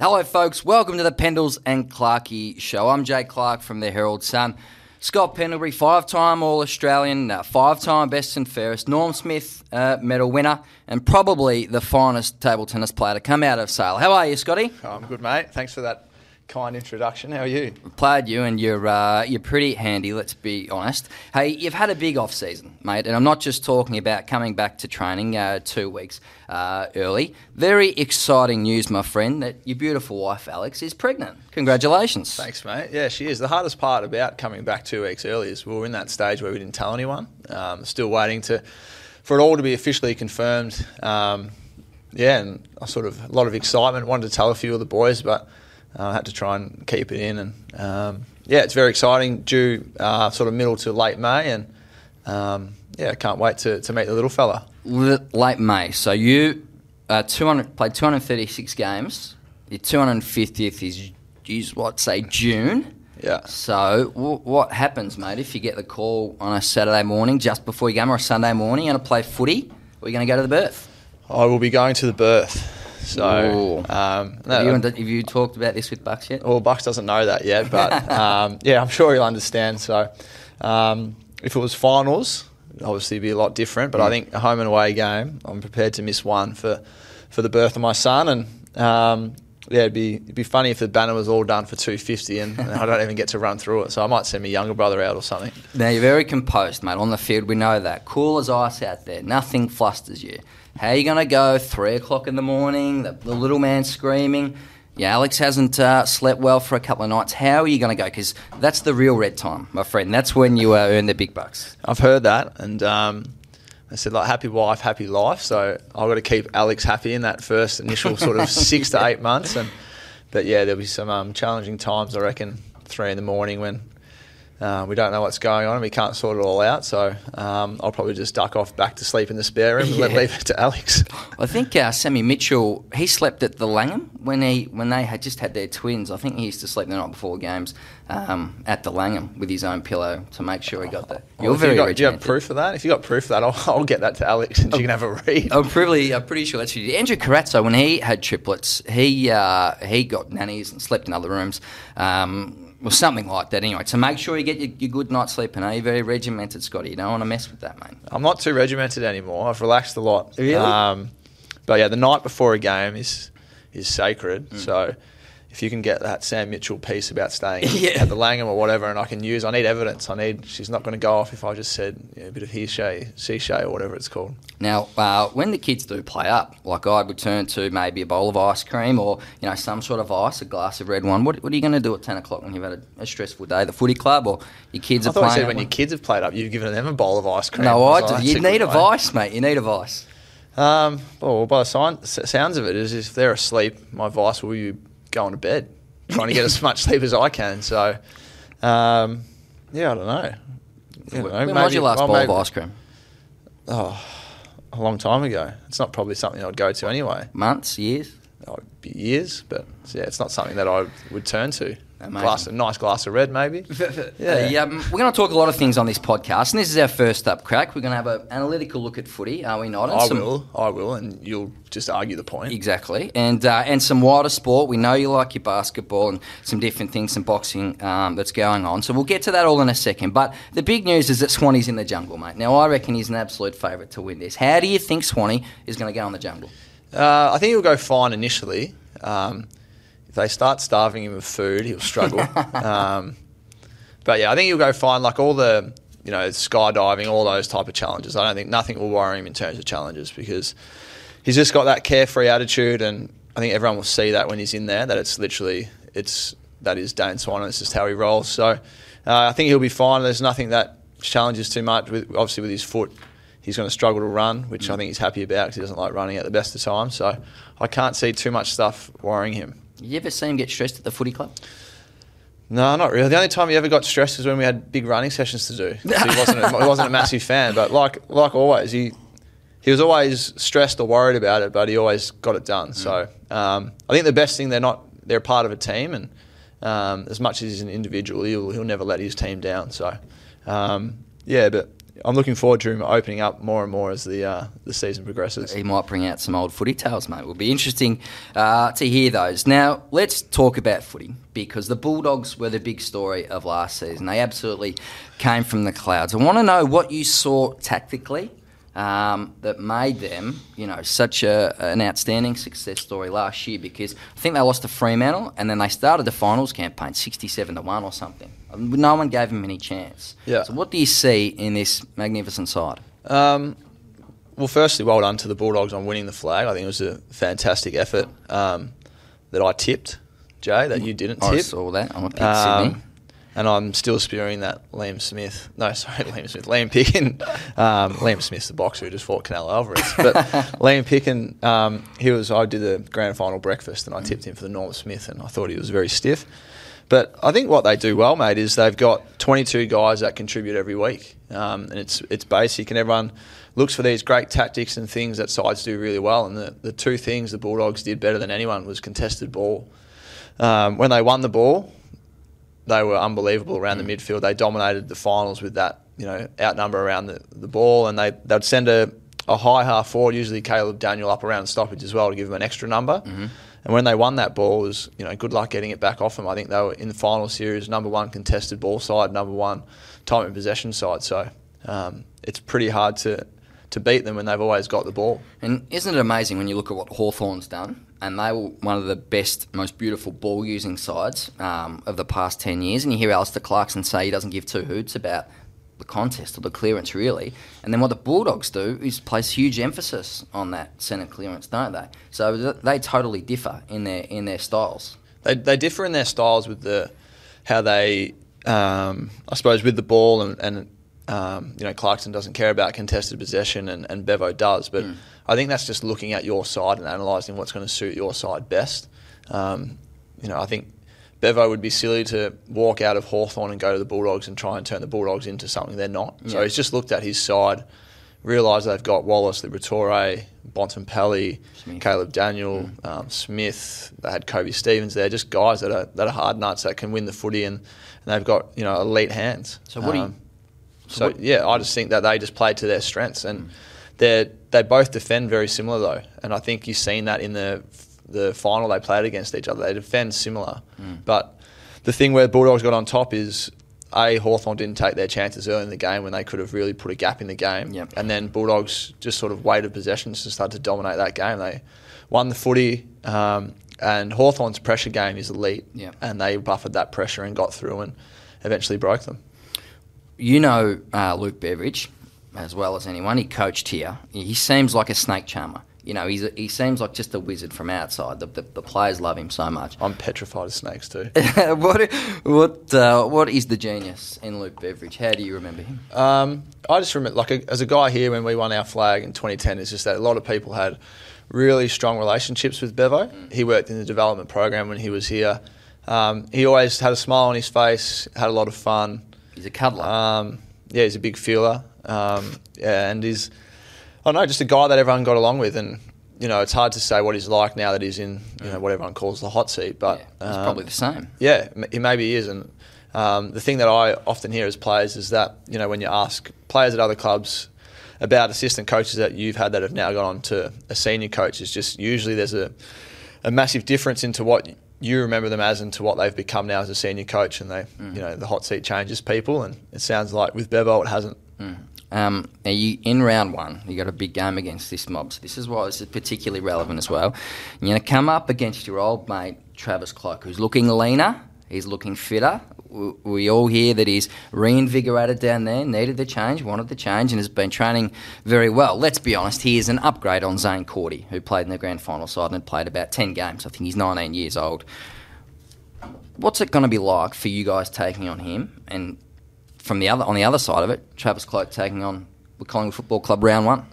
Hello, folks. Welcome to the Pendles and Clarkey show. I'm Jay Clark from the Herald Sun. Scott Pendlebury, five-time All-Australian, uh, five-time best and fairest, Norm Smith uh, medal winner, and probably the finest table tennis player to come out of Sale. How are you, Scotty? Oh, I'm good, mate. Thanks for that kind introduction. How are you? Played you, and you're uh, you're pretty handy. Let's be honest. Hey, you've had a big off season, mate, and I'm not just talking about coming back to training uh, two weeks uh, early. Very exciting news, my friend, that your beautiful wife Alex is pregnant. Congratulations. Thanks, mate. Yeah, she is. The hardest part about coming back two weeks early is we were in that stage where we didn't tell anyone. Um, still waiting to for it all to be officially confirmed. Um, yeah, and I sort of a lot of excitement. Wanted to tell a few of the boys, but I had to try and keep it in. And um, yeah, it's very exciting. Due uh, sort of middle to late May, and um, yeah, I can't wait to, to meet the little fella. L- late May. So you uh, 200 played 236 games. Your 250th is, is what say June. Yeah. So w- what happens, mate, if you get the call on a Saturday morning just before your game or a Sunday morning? and to play footy, are you going to go to the birth? I will be going to the birth. So, um, have, you, have you talked about this with Bucks yet? Well, Bucks doesn't know that yet, but um, yeah, I'm sure he'll understand. So, um, if it was finals, obviously it'd be a lot different. But mm. I think a home and away game, I'm prepared to miss one for for the birth of my son, and um, yeah, it'd be it'd be funny if the banner was all done for 250 and, and I don't even get to run through it. So I might send my younger brother out or something. Now you're very composed, mate. On the field, we know that. Cool as ice out there. Nothing flusters you. How are you going to go? Three o'clock in the morning, the, the little man screaming. Yeah, Alex hasn't uh, slept well for a couple of nights. How are you going to go? Because that's the real red time, my friend. That's when you uh, earn the big bucks. I've heard that, and um, I said like happy wife, happy life. So I've got to keep Alex happy in that first initial sort of six to eight months. And but yeah, there'll be some um, challenging times. I reckon three in the morning when uh, we don't know what's going on and we can't sort it all out. So um, I'll probably just duck off back to sleep in the spare room and yeah. leave it to Alex. I think uh, Sammy Mitchell he slept at the Langham when he when they had just had their twins. I think he used to sleep the night before games um, at the Langham with his own pillow to make sure he got that. You're very. You got, do you have proof of that? If you got proof of that, I'll, I'll get that to Alex and she can have a read. I'm pretty, I'm pretty sure that's true. Andrew Carrazzo when he had triplets, he uh, he got nannies and slept in other rooms. Um, well, something like that anyway. So make sure you get your, your good night's sleep. And are you very regimented, Scotty? You don't want to mess with that, mate. I'm not too regimented anymore. I've relaxed a lot. Really? Um, but yeah, the night before a game is is sacred. Mm. So if you can get that Sam Mitchell piece about staying yeah. at the Langham or whatever, and I can use, I need evidence. I need. She's not going to go off if I just said you know, a bit of hearsay, shay or whatever it's called. Now, uh, when the kids do play up, like I would turn to maybe a bowl of ice cream or you know some sort of ice, a glass of red wine. What, what are you going to do at ten o'clock when you've had a, a, stressful day? The footy club or your kids I are playing? I said when your kids have played up, you've given them a bowl of ice cream. No, I do. You need a vice, mate. You need a vice. Um, well, by the sounds of it, is if they're asleep, my vice will be going to bed trying to get as much sleep as I can. So, um, yeah, I don't know. You know when maybe, was your last bowl maybe, of ice cream? Oh, a long time ago. It's not probably something I'd go to anyway. Months, years? Oh, years, but yeah, it's not something that I would turn to. Glass, a nice glass of red, maybe. yeah. Um, we're going to talk a lot of things on this podcast, and this is our first up crack. We're going to have an analytical look at footy, are we not? And I some, will, I will, and you'll just argue the point. Exactly, and uh, and some wider sport. We know you like your basketball and some different things, some boxing um, that's going on. So we'll get to that all in a second. But the big news is that Swanee's in the jungle, mate. Now I reckon he's an absolute favourite to win this. How do you think Swanee is going to go in the jungle? Uh, I think he'll go fine initially. Um, if they start starving him of food, he'll struggle. um, but yeah, I think he'll go fine. Like all the you know skydiving, all those type of challenges. I don't think nothing will worry him in terms of challenges because he's just got that carefree attitude, and I think everyone will see that when he's in there that it's literally it's that is Dane Swan, and it's just how he rolls. So uh, I think he'll be fine. There's nothing that challenges too much. With, obviously, with his foot, he's going to struggle to run, which mm. I think he's happy about because he doesn't like running at the best of times. So I can't see too much stuff worrying him. You ever see him get stressed at the footy club? No, not really. The only time he ever got stressed was when we had big running sessions to do. So he wasn't a, he wasn't a massive fan, but like like always, he he was always stressed or worried about it, but he always got it done. Mm. So um, I think the best thing they're not they're part of a team, and um, as much as he's an individual, he'll he'll never let his team down. So um, yeah, but I'm looking forward to him opening up more and more as the uh, the season progresses. He might bring out some old footy tales, mate. It will be interesting uh, to hear those. Now, let's talk about footy because the Bulldogs were the big story of last season. They absolutely came from the clouds. I want to know what you saw tactically um, that made them, you know, such a, an outstanding success story last year because I think they lost to Fremantle and then they started the finals campaign 67 to 1 or something. No one gave him any chance. Yeah. So, what do you see in this magnificent side? Um, well, firstly, well done to the Bulldogs on winning the flag. I think it was a fantastic effort um, that I tipped, Jay, that you didn't I tip. saw that. I'm a pick Um, Sydney. and I'm still spewing that Liam Smith. No, sorry, Liam Smith. Liam Picken. Um, Liam Smith's the boxer who just fought Canelo Alvarez. But Liam Picken, um, he was. I did the grand final breakfast and I tipped him for the Norm Smith, and I thought he was very stiff. But I think what they do well, mate, is they've got 22 guys that contribute every week, um, and it's it's basic, and everyone looks for these great tactics and things that sides do really well. And the, the two things the Bulldogs did better than anyone was contested ball. Um, when they won the ball, they were unbelievable around the midfield. They dominated the finals with that, you know, outnumber around the, the ball, and they they'd send a, a high half forward, usually Caleb Daniel up around stoppage as well to give them an extra number. And when they won that ball, was you know good luck getting it back off them. I think they were in the final series number one contested ball side, number one time in possession side. So um, it's pretty hard to to beat them when they've always got the ball. And isn't it amazing when you look at what Hawthorn's done? And they were one of the best, most beautiful ball using sides um, of the past 10 years. And you hear Alastair Clarkson say he doesn't give two hoots about the contest or the clearance, really. And then what the Bulldogs do is place huge emphasis on that centre clearance, don't they? So they totally differ in their in their styles. They, they differ in their styles with the how they, um, I suppose, with the ball and, and um, you know Clarkson doesn't care about contested possession and, and Bevo does, but I think that's just looking at your side and analysing what's going to suit your side best. Um, you know, I think Bevo would be silly to walk out of Hawthorn and go to the Bulldogs and try and turn the Bulldogs into something they're not. So he's just looked at his side, realised they've got Wallace, Liberatore, Bontempelli, Smith. Caleb Daniel, um, Smith. They had Koby Stevens there, just guys that are that are hard nuts that can win the footy and, and they've got you know elite hands. So what do you- Um, so so what- yeah, I just think that they just played to their strengths and they they both defend very similar though, and I think you've seen that in the the final they played against each other. They defend similar, but the thing where Bulldogs got on top is. A Hawthorn didn't take their chances early in the game when they could have really put a gap in the game, Yep. and then Bulldogs just sort of waited possessions and started to dominate that game. They won the footy, um, and Hawthorn's pressure game is elite, Yep. and they buffered that pressure and got through and eventually broke them. You know uh, Luke Beveridge as well as anyone. He coached here. He seems like a snake charmer. You know, he's a, he seems like just a wizard from outside. The, the, the players love him so much. I'm petrified of snakes too. what what uh, what is the genius in Luke Beveridge? How do you remember him? Um, I just remember, like, a, as a guy here when we won our flag in 2010, it's just that a lot of people had really strong relationships with Bevo. He worked in the development program when he was here. Um, he always had a smile on his face, had a lot of fun. He's a cuddler. Um, yeah, he's a big feeler. Um, yeah, and he's, I don't know, just a guy that everyone got along with. And, you know, it's hard to say what he's like now that he's in, you know, what everyone calls the hot seat. But yeah, he's um, probably the same. yeah, m- he maybe is. And um, the thing that I often hear as players is that, you know, when you ask players at other clubs about assistant coaches that you've had that have now gone on to a senior coach, is just usually there's a, a massive difference into what you remember them as and to what they've become now as a senior coach. And they, you know, the hot seat changes people. And it sounds like with Bevo, it hasn't. Um, now you, in round one, you got a big game against this mob. So this is why this is particularly relevant as well. You're going to come up against your old mate Travis Cloke, who's looking leaner. He's looking fitter. We, we all hear that he's reinvigorated down there, needed the change, wanted the change, and has been training very well. Let's be honest, he is an upgrade on Zaine Cordy, who played in the grand final side and had played about 10 games. I think he's 19 years old. What's it going to be like for you guys taking on him and from the other on the other side of it, Travis Cloke taking on the Collingwood Football Club round one.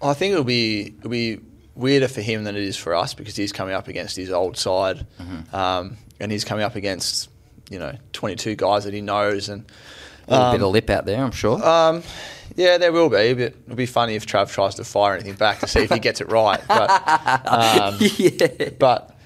I think it'll be it'll be weirder for him than it is for us because he's coming up against his old side, um, and he's coming up against you know 22 guys that he knows, and A um, bit of lip out there, I'm sure. um, yeah, there will be. But it'll be funny if Trav tries to fire anything back to see if he gets it right. But um, yeah. but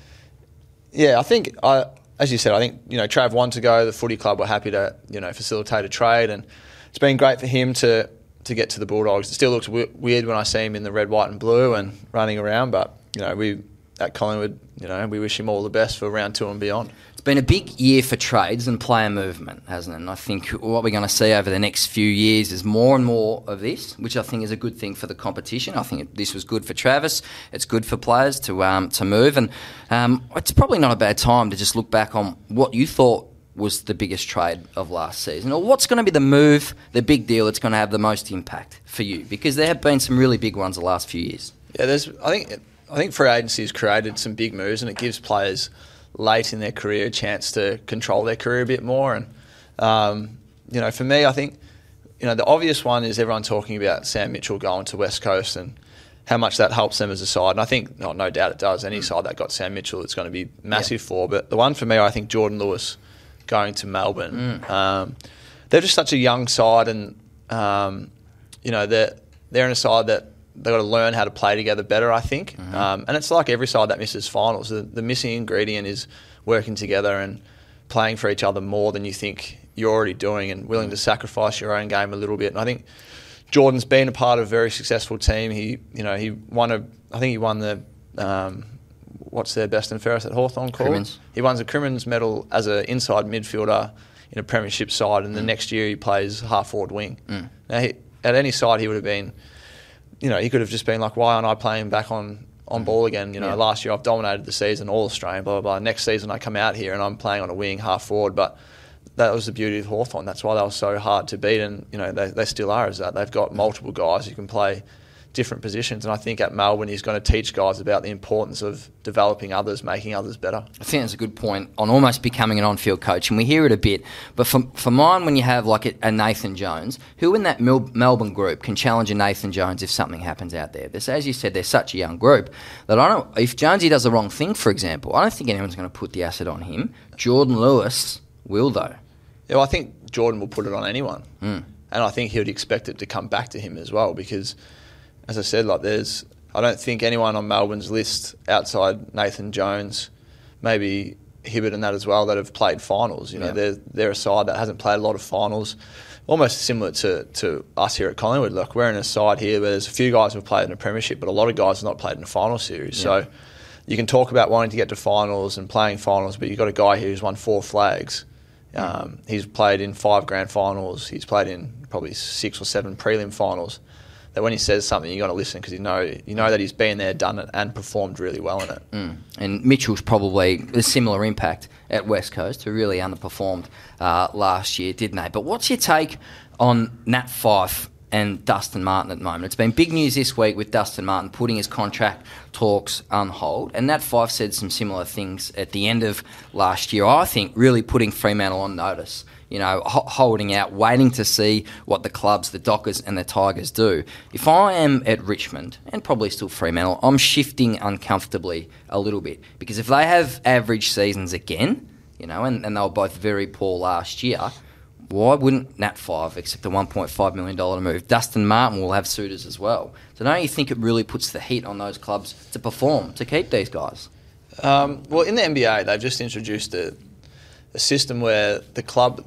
yeah, I think I, as you said, I think you know Trav wanted to go. The footy club were happy to you know facilitate a trade, and it's been great for him to to get to the Bulldogs. It still looks w- weird when I see him in the red, white, and blue and running around. But you know, we at Collingwood, you know, we wish him all the best for round two and beyond. It's been a big year for trades and player movement, hasn't it? And I think what we're going to see over the next few years is more and more of this, which I think is a good thing for the competition. I think this was good for Travis. It's good for players to um, to move, and um, it's probably not a bad time to just look back on what you thought was the biggest trade of last season, or what's going to be the move, the big deal that's going to have the most impact for you? Because there have been some really big ones the last few years. Yeah, there's. I think I think free agency has created some big moves, and it gives players late in their career a chance to control their career a bit more. And um, you know, for me, I think you know the obvious one is everyone talking about Sam Mitchell going to West Coast and how much that helps them as a side. And I think, no, no doubt it does. Any side that got Sam Mitchell, it's going to be massive yeah. for. But the one for me, I think Jordan Lewis going to Melbourne. Mm. Um, they're just such a young side, and um, you know they're they're in a side that they've got to learn how to play together better. I think, mm-hmm. um, and it's like every side that misses finals. The, the, missing ingredient is working together and playing for each other more than you think you're already doing, and willing to sacrifice your own game a little bit. And I think Jordan's been a part of a very successful team. He, you know, he won a. I think he won the. Um, what's their best and fairest at Hawthorn called? Crimmins. He won the Crimmins medal as an inside midfielder in a premiership side, and the mm. next year he plays half forward wing. Mm. Now, he, at any side, he would have been, you know, he could have just been like, why aren't I playing back on, on mm. ball again? You know, yeah. last year I've dominated the season, all Australian, blah, blah, blah. Next season I come out here and I'm playing on a wing, half forward, but that was the beauty of Hawthorn. That's why they were so hard to beat, and you know they, they still are. Is that they've got multiple guys who can play different positions. And I think at Melbourne, he's going to teach guys about the importance of developing others, making others better. I think that's a good point on almost becoming an on field coach. And we hear it a bit. But for, for mine, when you have like a, Nathan Jones, who in that Mel- Melbourne group can challenge a Nathan Jones if something happens out there? This, as you said, they're such a young group that I don't, if Jonesy does the wrong thing, for example, I don't think anyone's going to put the acid on him. Jordan Lewis will, though. Yeah, well, I think Jordan will put it on anyone. Mm. And I think he would expect it to come back to him as well because as I said, like there's, I don't think anyone on Melbourne's list outside Nathan Jones, maybe Hibbert and that as well, that have played finals. You know, yeah. they're they're a side that hasn't played a lot of finals. Almost similar to, to us here at Collingwood. Look, we're in a side here where there's a few guys who've played in a premiership, but a lot of guys have not played in a final series. Yeah. So you can talk about wanting to get to finals and playing finals, but you've got a guy here who's won four flags. Um, he's played in five grand finals. He's played in probably six or seven prelim finals that when he says something, you're going to listen because you know you know that he's been there, done it, and performed really well in it. Mm. And Mitchell's probably a similar impact at West Coast, who really underperformed uh, last year, didn't they? But what's your take on Nat Fyfe? and Dustin Martin at the moment. It's been big news this week with Dustin Martin putting his contract talks on hold. And Nat Fyfe said some similar things at the end of last year. I think really putting Fremantle on notice you know, ho- holding out, waiting to see what the clubs, the Dockers and the Tigers do. If I am at Richmond, and probably still Fremantle, I'm shifting uncomfortably a little bit. Because if they have average seasons again, you know, and, and they were both very poor last year, why wouldn't Nat Fyfe accept a $1.5 million move? Dustin Martin will have suitors as well. So don't you think it really puts the heat on those clubs to perform, to keep these guys? Um, well, in the NBA, they've just introduced a, a system where the club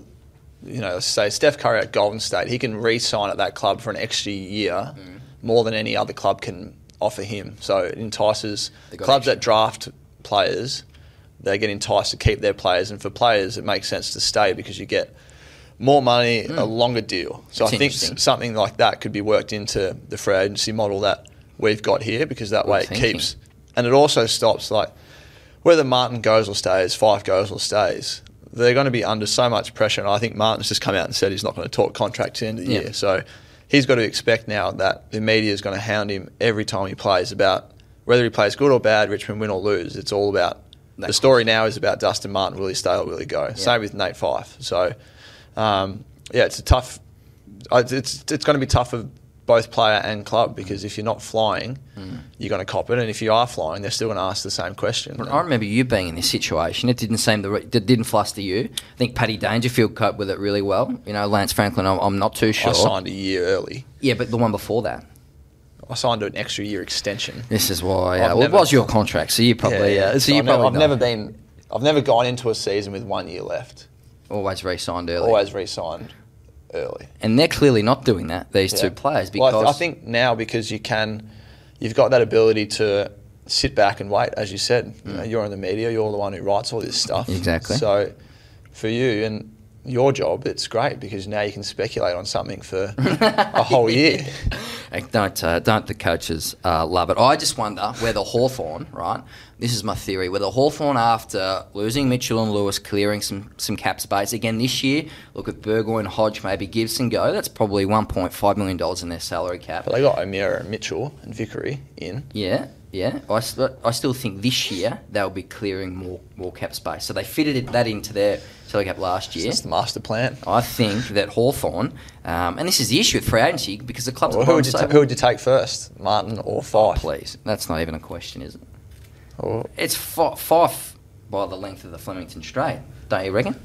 you know, say Steph Curry at Golden State, he can re-sign at that club for an extra year mm. more than any other club can offer him. So it entices clubs that draft players. They get enticed to keep their players, and for players, it makes sense to stay because you get more money, mm. a longer deal. So That's I think something like that could be worked into the free agency model that we've got here because that Good way it thinking. keeps, and it also stops like whether Martin goes or stays, Fyfe goes or stays they're going to be under so much pressure. And I think Martin's just come out and said he's not going to talk contract to the end of the yeah. year. So he's got to expect now that the media is going to hound him every time he plays about whether he plays good or bad, Richmond win or lose. It's all about that the story now is about Dustin Martin. Will he stay or will he go? Yeah. Same with Nate Fyfe. So um, yeah, it's a tough. It's it's going to be tough for both player and club because if you're not flying, mm. you're going to cop it, and if you are flying, they're still going to ask the same question. But I remember you being in this situation. It didn't seem the it didn't fluster you. I think Paddy Dangerfield coped with it really well. You know, Lance Franklin, I'm, I'm not too sure. I signed a year early. Yeah, but the one before that. I signed an extra year extension. This is why. Uh, well, it was your contract, so you probably. Yeah, yeah. Uh, so, so you I've, probably I've never been. I've never gone into a season with one year left. Always re-signed early. Always re-signed early. And they're clearly not doing that, these Yeah. two players, because Well, I, th- I think now because you can, you've got that ability to sit back and wait, as you said. You know, you're in the media, you're the one who writes all this stuff. Mm. Exactly. So for you and your job, it's great because now you can speculate on something for a whole year. Don't uh, don't the coaches uh, love it? I just wonder whether Hawthorn, right? This is my theory. Whether Hawthorn, after losing Mitchell and Lewis, clearing some, some cap space again this year, look at Burgoyne, Hodge, maybe Gibson go. That's probably one point five million dollars in their salary cap. But they got O'Meara and Mitchell and Vickery in. Yeah, yeah. I, I still think this year they'll be clearing more more cap space. So they fitted it, that into their salary cap last year. That's the master plan. I think that Hawthorn, um, and this is the issue with free agency because the clubs Well, are who, would you so who would you take first, Martin or Fyfe? Please, that's not even a question, is it? Or, It's fi- Fyfe by the length of the Flemington Straight, don't you reckon?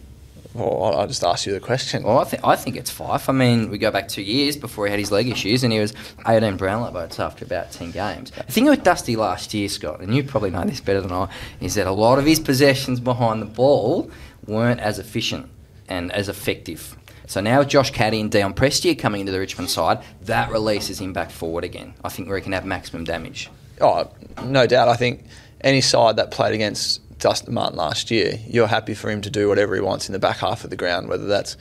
or I just asked you the question. Well, I think I think it's Fyfe. I mean, we go back two years before he had his leg issues, and he was 18 Brownlow votes after about 10 games. The thing with Dusty last year, Scott, and you probably know this better than I, is that a lot of his possessions behind the ball weren't as efficient and as effective. So now with Josh Caddy and Dion Prestia coming into the Richmond side, that releases him back forward again. I think where he can have maximum damage. Oh, no doubt. I think any side that played against Dustin Martin last year, you're happy for him to do whatever he wants in the back half of the ground, whether that's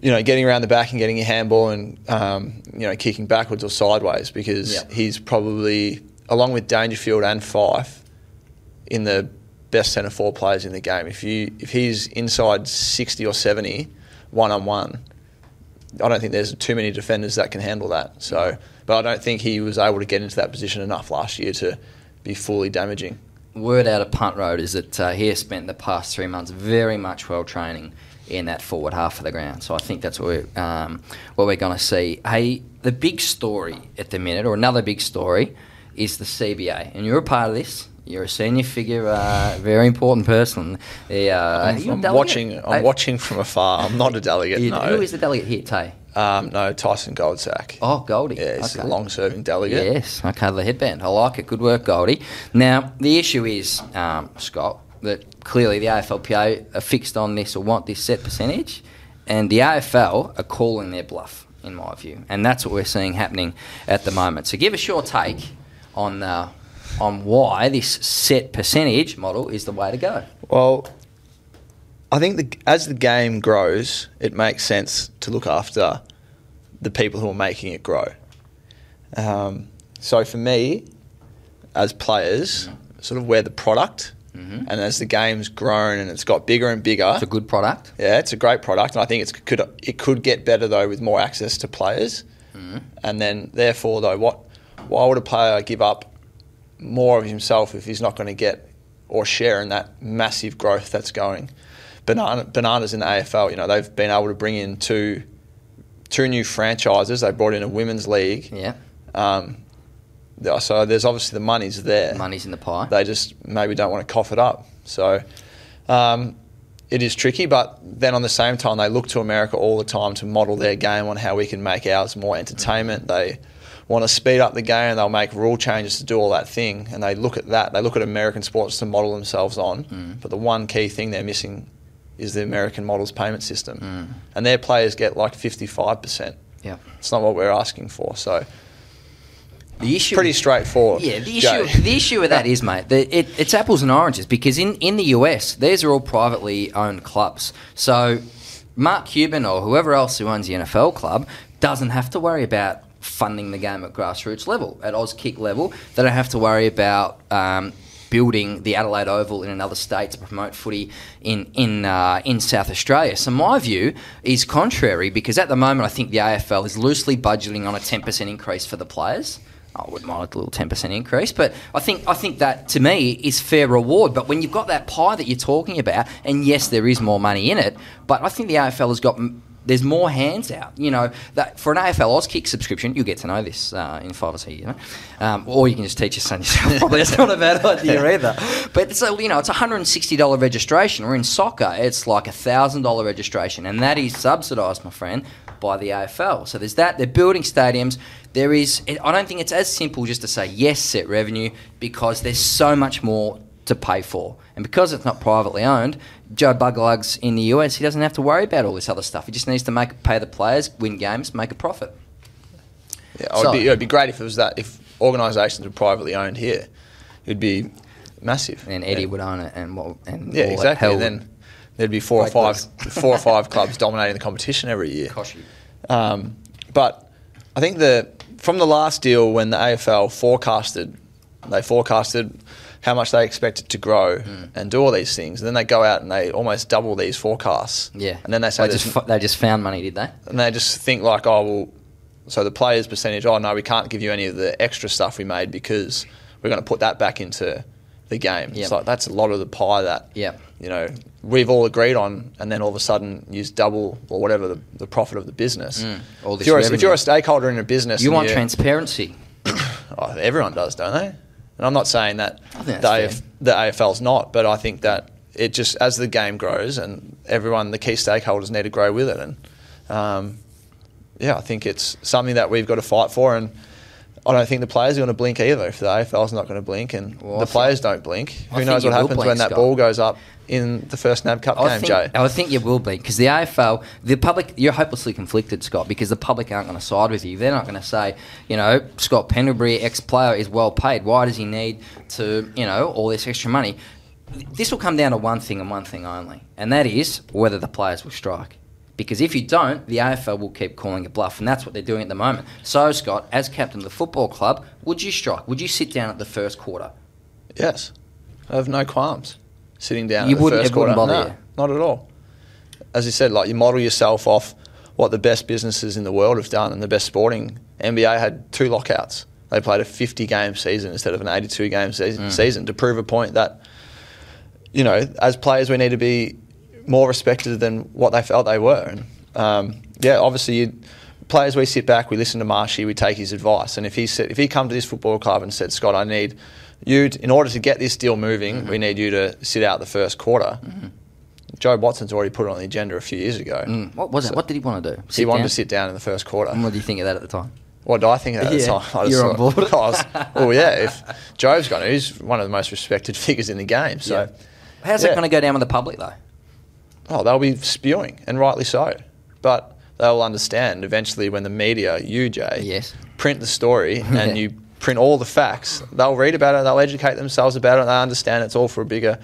you know getting around the back and getting your handball and um, you know kicking backwards or sideways, because Yep. he's probably along with Dangerfield and Fyfe in the best centre four players in the game. If you if he's inside sixty or seventy one on one, I don't think there's too many defenders that can handle that. So, but I don't think he was able to get into that position enough last year to be fully damaging. word out of Punt Road is that uh, he has spent the past three months very much well training in that forward half of the ground. So I think that's what we're, um, what we're going to see. Hey, the big story at the minute, or another big story, is the CBA, and you're a part of this. You're a senior figure, uh, very important person. The, uh, I'm, I'm watching. I'm watching from afar. I'm not a delegate. no. Who is the delegate here, Tay? Um, no, Tyson Goldsack. Oh, Goldie. yeah, he's Okay. a long-serving delegate. Yes, okay, the headband. I like it. Good work, Goldie. Now, the issue is, um, Scott, that clearly the AFLPA are fixed on this or want this set percentage, and the AFL are calling their bluff, in my view. And that's what we're seeing happening at the moment. So give us your take on, uh, on why this set percentage model is the way to go. Well, I think the, as the game grows, it makes sense to look after the people who are making it grow. Um, so for me, as players, sort of we're the product, Mhm. and as the game's grown and it's got bigger and bigger, It's a good product. yeah, it's a great product, and I think it's could it could get better though with more access to players, Mhm. and then therefore though, what why would a player give up more of himself if he's not going to get or share in that massive growth that's going? Banana, bananas in the AFL, you know, they've been able to bring in two two new franchises. They brought in a women's league. Yeah, Um, so there's obviously the money's there money's in the pie. they just maybe don't want to cough it up. So um, it is tricky, but then on the same time, they look to America all the time to model their game on how we can make ours more entertainment. They want to speed up the game, they'll make rule changes to do all that thing, and they look at that. They look at American sports to model themselves on. Mm. But the one key thing they're missing is the American models payment system, Mm. and their players get like fifty five percent. Yeah. It's not what we're asking for, so The issue pretty straightforward. Yeah, the Jay. issue the issue with that is, mate, that it, it's apples and oranges because in, in the US, these are all privately owned clubs. So Mark Cuban or whoever else who owns the NFL club doesn't have to worry about funding the game at grassroots level, at Auskick level. They don't have to worry about um, building the Adelaide Oval in another state to promote footy in in uh, in South Australia. So my view is contrary because at the moment I think the AFL is loosely budgeting on a ten percent increase for the players. I wouldn't mind a little ten percent increase, but I think I think that to me is fair reward. But when you've got that pie that you're talking about, and yes, there is more money in it, but I think the AFL has got. There's more hands out, you know. That for an AFL Auskick subscription, you'll get to know this uh, in five or six, you know, um, or you can just teach your son yourself. Probably that's not a bad idea either. But so you know, it's hundred and sixty dollar registration, or in soccer, it's like a thousand dollar registration, and that is subsidised, my friend, by the AFL. So there's that. They're building stadiums. There is. I don't think it's as simple just to say yes, set revenue, because there's so much more to pay for. And because it's not privately owned, Joe Buglugs in the US, he doesn't have to worry about all this other stuff. He just needs to make pay the players, win games, make a profit. Yeah, it'd, So- be, it'd be great if it was that. If organisations were privately owned here, it'd be massive. And Eddie yeah. would own it, and what? And Yeah, exactly. And then there'd be four or five, four or five clubs dominating the competition every year. Um, but I think the from the last deal when the AFL forecasted, they forecasted how much they expect it to grow Hmm. and do all these things, and then they go out and they almost double these forecasts. Yeah, and then they say they just fu- they just found money, did they? and they just think like, oh well, so the players' percentage. Oh no, we can't give you any of the extra stuff we made because we're going to put that back into the game. Yep. It's like that's a lot of the pie that Yep. you know we've all agreed on, and then all of a sudden you just double or whatever the, the profit of the business. Mm, all if, you're a, if you're a stakeholder in a business, You want you- transparency. Oh, everyone does, don't they? And I'm not saying that the, AF, the AFL's not, but I think that it just as the game grows and everyone, the key stakeholders need to grow with it, and um, yeah, I think it's something that we've got to fight for, and I don't think the players are going to blink either. If the AFL's not going to blink and Well, the players don't blink, who knows what happens blink, when that Scott. ball goes up in the first NAB Cup I game, think, Jay? I think you will be because the AFL, the public, you're hopelessly conflicted, Scott, because the public aren't going to side with you. They're not going to say, you know, Scott Pendlebury, ex-player, is well paid. Why does he need to, you know, all this extra money? This will come down to one thing and one thing only, and that is whether the players will strike. Because if you don't, the AFL will keep calling a bluff, and that's what they're doing at the moment. So, Scott, as captain of the football club, would you strike? Would you sit down at the first quarter? Yes, I have no qualms sitting down. You at the wouldn't- first it wouldn't bother no, you? not at all. As you said, like you model yourself off what the best businesses in the world have done, and the best sporting. NBA had two lockouts. They played a 50 game season instead of an 82 game season, Mm. season to prove a point that you know, as players, we need to be more respected than what they felt they were. And um, yeah, obviously, players, we sit back, we listen to Marshy, we take his advice. And if he said, if he come to this football club and said, Scott, I need you to, in order to get this deal moving, we need you to sit out the first quarter. Jobe Watson's already put it on the agenda a few years ago. Mm, what was it? What did he want to do? He Sit wanted down? to sit down in the first quarter. And what do you think of that at the time? What do I think of that? at the time? I you're on board. I was- well, yeah. If Joe's gone, he's one of the most respected figures in the game. So, Yeah. How's yeah. that going to go down with the public, though? Oh, they'll be spewing, and rightly so. But they'll understand eventually when the media, you Jay, Yes. print the story and you print all the facts. They'll read about it. They'll educate themselves about it. And they understand it's all for a bigger,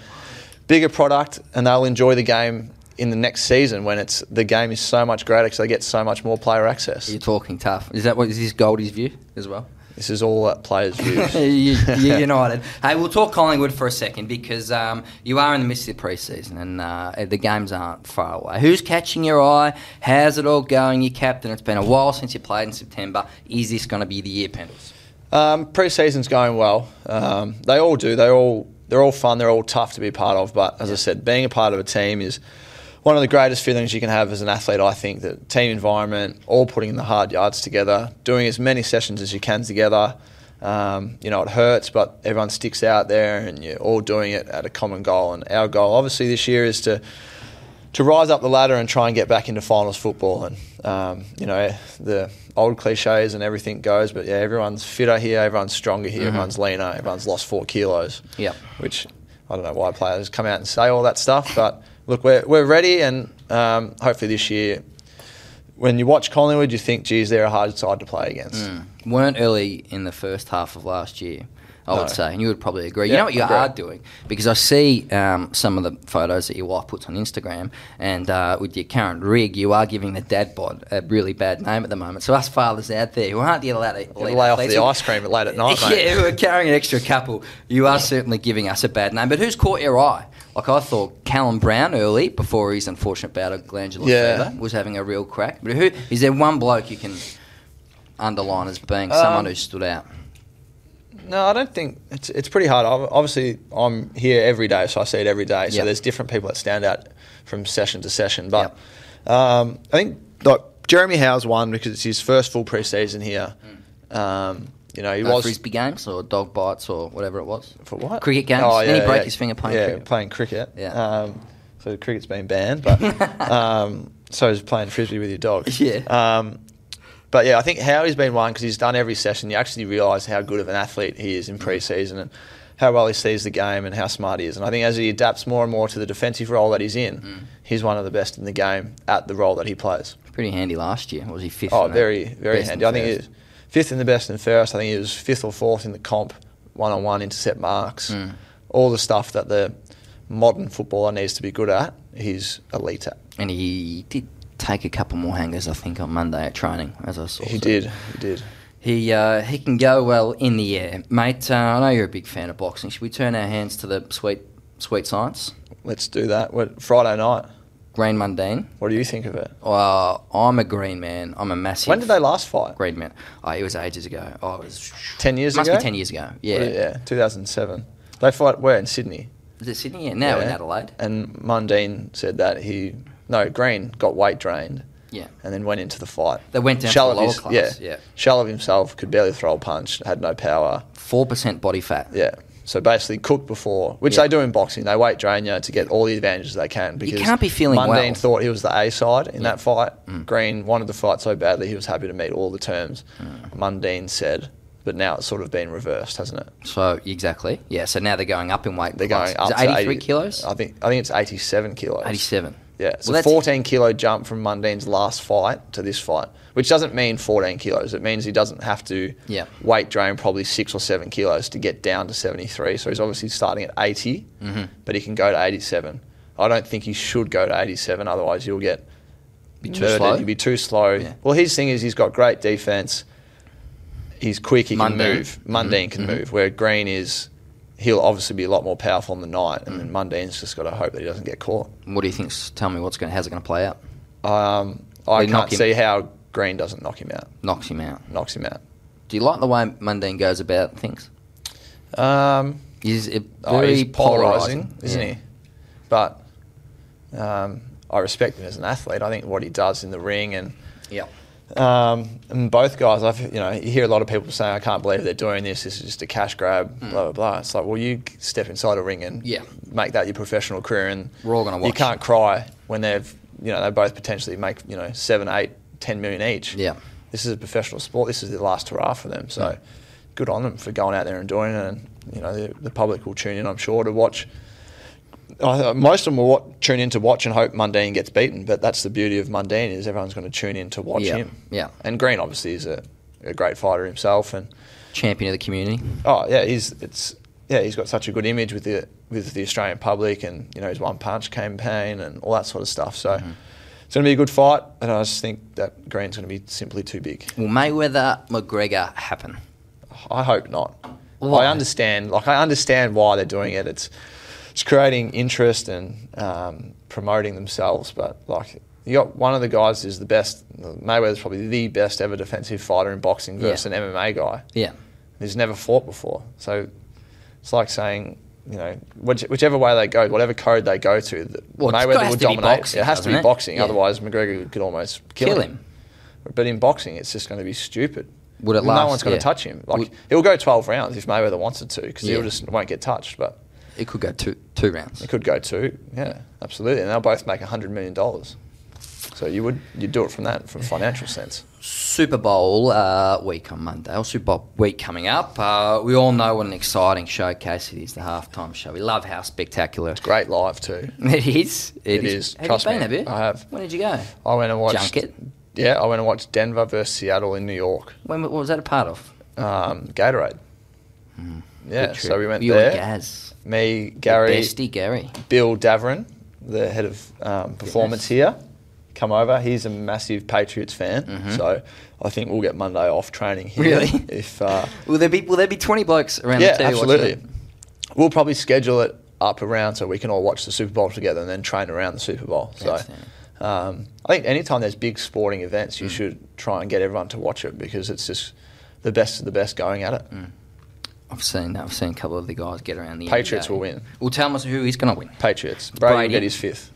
bigger product, and they'll enjoy the game in the next season when it's the game is so much greater because they get so much more player access. You're talking tough. Is that what is this Goldie's view as well? This is all at players' views. United. Hey, we'll talk Collingwood for a second because um, you are in the midst of the preseason and uh, the games aren't far away. Who's catching your eye? How's it all going? You captain. It's been a while since you played in September. Is this going to be the year, Pendles? Um, pre-season's going well. Um, they all do. They all they're all fun. They're all tough to be part of. But as I said, being a part of a team is one of the greatest feelings you can have as an athlete. I think that team environment, all putting in the hard yards together, doing as many sessions as you can together. Um, you know, it hurts, but everyone sticks out there, and you're all doing it at a common goal. And our goal, obviously, this year is to to rise up the ladder and try and get back into finals football. And um, you know the old cliches and everything goes, but yeah, everyone's fitter here, everyone's stronger here, everyone's leaner, everyone's lost four kilos. Yep. Which I don't know why players come out and say all that stuff, but look, we're we're ready, and um, hopefully this year. When you watch Collingwood, you think, geez, they're a hard side to play against. Weren't early in the first half of last year. I No. would say, and you would probably agree. you know what you agree. are doing because I see um, some of the photos that your wife puts on Instagram, and uh, with your current rig, you are giving the dad bod a really bad name at the moment. So us fathers out there who aren't yet allowed to lay off the ice cream late at night, mate. yeah, who are carrying an extra couple, you are certainly giving us a bad name. But who's caught your eye? Like I thought, Callum Brown early before his unfortunate bout of glandular Yeah. fever was having a real crack. But who is there one bloke you can underline as being someone Um, who stood out? No, I don't think it's it's pretty hard. Obviously, I'm here every day, so I see it every day. So Yep. there's different people that stand out from session to session. But um, I think like Jeremy Howe's one because it's his first full preseason here. Um, you know, he Uh, was frisbee games or dog bites or whatever it was. for what Cricket games. Oh, Then he broke yeah. his finger playing yeah, cricket. playing cricket. Yeah. Um, so cricket's been banned, but um, so is playing frisbee with your dog. Yeah. Um, but yeah, I think Howie's been one because he's done every session. You actually realise how good of an athlete he is in pre-season, and how well he sees the game and how smart he is. And I think as he adapts more and more to the defensive role that he's in, Mm. he's one of the best in the game at the role that he plays. Pretty handy last year. Was he fifth? Oh, very, very handy. I think he fairest? was fifth in the best and fairest. I think he was fifth or fourth in the comp, one on one intercept marks. Mm. All the stuff that the modern footballer needs to be good at, he's elite at. And he did take a couple more hangers, I think, on Monday at training, as I saw. He So did, he did. He uh, he can go well in the air, mate. Uh, I know you're a big fan of boxing. Should we turn our hands to the sweet sweet science? Let's do that. What, Friday night, Green Mundine. what do you think of it? Uh, I'm a green man. I'm a massive. When did they last fight? Green man. Oh, it was ages ago. Oh, it was 10 years must ago? be ten years ago. Yeah. Yeah, 2007. They fight where? In Sydney. Is it Sydney? Yeah. Now in Adelaide. And Mundine said that he, no, Green got weight drained Yeah. and then went into the fight. They went down to Shell the lower his- class, Yeah, yeah. Shell of himself could barely throw a punch, had no power. Four percent body fat. Yeah. So basically cooked before, which Yeah. they do in boxing. They weight drain you to get all the advantages they can. Because you can't be feeling Mundine well. Mm. thought he was the A side in that fight. Green wanted the fight so badly he was happy to meet all the terms. Mm. Mundine said, but now it's sort of been reversed, hasn't it? So exactly. Yeah. So now they're going up in weight. They're class. going up Is it to 83 80 kilos. I think I think it's 87 kilos. 87. Yeah, it's Well, a 14 kilo jump from Mundine's last fight to this fight, which doesn't mean 14 kilos. It means he doesn't have to Yeah. weight drain probably six or seven kilos to get down to 73. So he's obviously starting at 80, Mm-hmm. but he can go to 87. I don't think he should go to 87, otherwise he'll get Be too murdered. slow? He'll be too slow. Yeah. Well, his thing is he's got great defense. He's quick. He can move. Mundine can Mhm. move. Where Green is, he'll obviously be a lot more powerful on the night, and Mm. then Mundine's just got to hope that he doesn't get caught. What do you think? Tell me what's going. How's it going to play out? Um, I can't see how Green doesn't knock him out. Knocks him out. Knocks him out. Do you like the way Mundine goes about things? Um, He's it oh, he's polarizing, polarizing, isn't Yeah. he? But um, I respect him as an athlete. I think what he does in the ring and Yeah. Um, and both guys, I've you know, you hear a lot of people saying, "I can't believe they're doing this. This is just a cash grab." Blah blah blah. It's like, well, you step inside a ring and. Yeah. make that your professional career, and We're all gonna watch. You can't cry when they've, you know, they both potentially make you know seven, eight, ten million each. Yeah. This is a professional sport. This is the last hurrah for them. So, Mm. good on them for going out there and doing it. And you know, the, the public will tune in, I'm sure, to watch. I- most of them will wa- tune in to watch and hope Mundine gets beaten, but that's the beauty of Mundine is everyone's going to tune in to watch Yeah, him. yeah. And Green obviously is a, a great fighter himself, and Champion of the community. oh yeah, he's it's yeah he's got such a good image with the with the Australian public, and you know his one punch campaign and all that sort of stuff. So Mm-hmm. It's going to be a good fight, and I just think that Green's going to be simply too big. Will Mayweather McGregor happen? I hope not. Why? I understand, like I understand why they're doing it. It's it's creating interest and um, promoting themselves, but like you got one of the guys is the best. Mayweather's probably the best ever defensive fighter in boxing versus Yeah. an MMA guy. Yeah. He's never fought before, so it's like saying. You know, which, whichever way they go, whatever code they go to, the- Well, Mayweather to be dominate. boxing, it has to be it? boxing, Yeah. otherwise McGregor could almost kill, Kill him. him. But in boxing, it's just going to be stupid. Would it no last- one's going to yeah. touch him. Like Would- he'll go twelve rounds if Mayweather wants it to, because Yeah. he'll just won't get touched. But It could go two two rounds. it could go two. Yeah, absolutely. And they'll both make hundred million dollars. So you would you do it from that from a financial sense. Super Bowl uh, week on Monday, or Super Bowl week coming up. Uh, we all know what an exciting showcase it is, the halftime show. We love how spectacular It's Great live too. it is. It is. Have Trust you been, me, have you? I have. When did you go? I went and watched. Junket? Yeah, I went and watched Denver versus Seattle in New York. When what was that a part of? Um, Gatorade. Yeah, Hmm. So we went you there. Gaz. Me, Gary, Bestie Gary. Bill Davoren, the head of um, performance here, come over. He's a massive Patriots fan, so I think we'll get Monday off training here. Mm-hmm. Really? If uh, Will there be will there be twenty blokes around yeah, the TV watching absolutely. We'll probably schedule it up around so we can all watch the Super Bowl together and then train around the Super Bowl. So. Um, I think anytime there's big sporting events, Mm. you should try and get everyone to watch it because it's just the best of the best going at it. Mm. I've seen I've seen a couple of the guys get around the Patriots will win. Well, tell us who is going to win. Patriots. Brady, Brady. will get his fifth.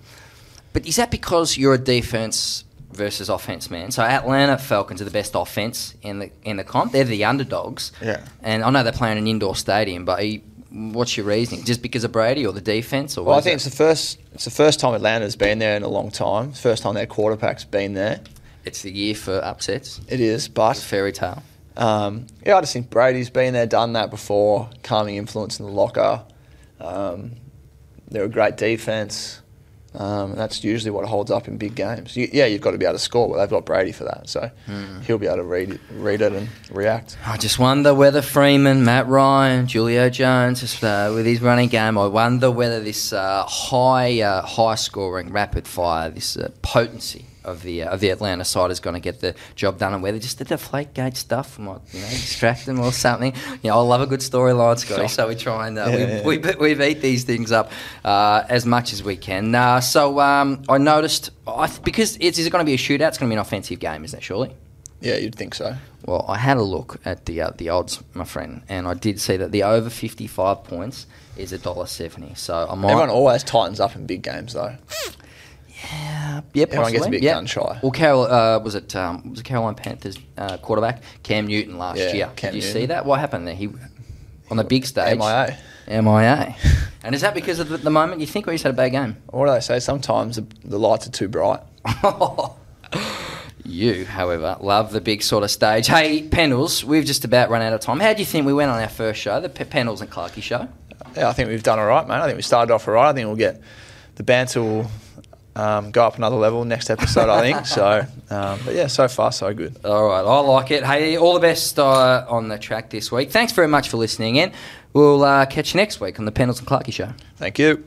But is that because you're a defense versus offense man? So Atlanta Falcons are the best offense in the in the comp. They're the underdogs. Yeah. And I know they're playing an indoor stadium, but you, what's your reasoning? Just because of Brady or the defense? Or Well, I think is it's the first. It's the first time Atlanta's been there in a long time. First time their quarterback's been there. it's the year for upsets. It is, It's a but fairy tale. Um, yeah, I just think Brady's been there, done that before. Calming influence in the locker. Um, they're a great defense. Um, and that's usually what holds up in big games. You, yeah, you've got to be able to score, but they've got Brady for that, so he'll be able to read it, read it and react. I just wonder whether Freeman, Matt Ryan, Julio Jones, just, uh, with his running game, I wonder whether this uh, high, uh, high scoring, rapid fire, this uh, potency of the uh, of the Atlanta side is going to get the job done, and whether just the deflate gate stuff might you know distract them or something. You know, I love a good storyline, Scotty. So we try and uh, Yeah, we, we we beat these things up uh, as much as we can. Uh, so um, I noticed, I th- because it's is it going to be a shootout? It's going to be an offensive game, isn't it? Surely. Yeah, you'd think so. Well, I had a look at the uh, the odds, my friend, and I did see that the over fifty five points is a dollar seventy. So I might. Everyone always tightens up in big games, though. Yeah, yeah, everyone gets a bit yeah. gun shy. Well, Carol uh, was it um, was it Carolina Panthers uh, quarterback Cam Newton last Yeah, year? Cam did you see that? What happened there? He on the big stage. MIA. MIA. and is that because of the, the moment you think, or you just had a bad game? What do they say? Sometimes the, the lights are too bright. You, however, love the big sort of stage. Hey, Pendles, we've just about run out of time. How do you think we went on our first show, the P- Pendles and Clarkey show? Yeah, I think we've done all right, mate. I think we started off all right. I think we'll get the banter will um, go up another level next episode. I think so. Um, but yeah, so far so good. All right, I like it. Hey, all the best uh, on the track this week. Thanks very much for listening in. We'll uh, catch you next week on the Pendles and Clarkey show. Thank you.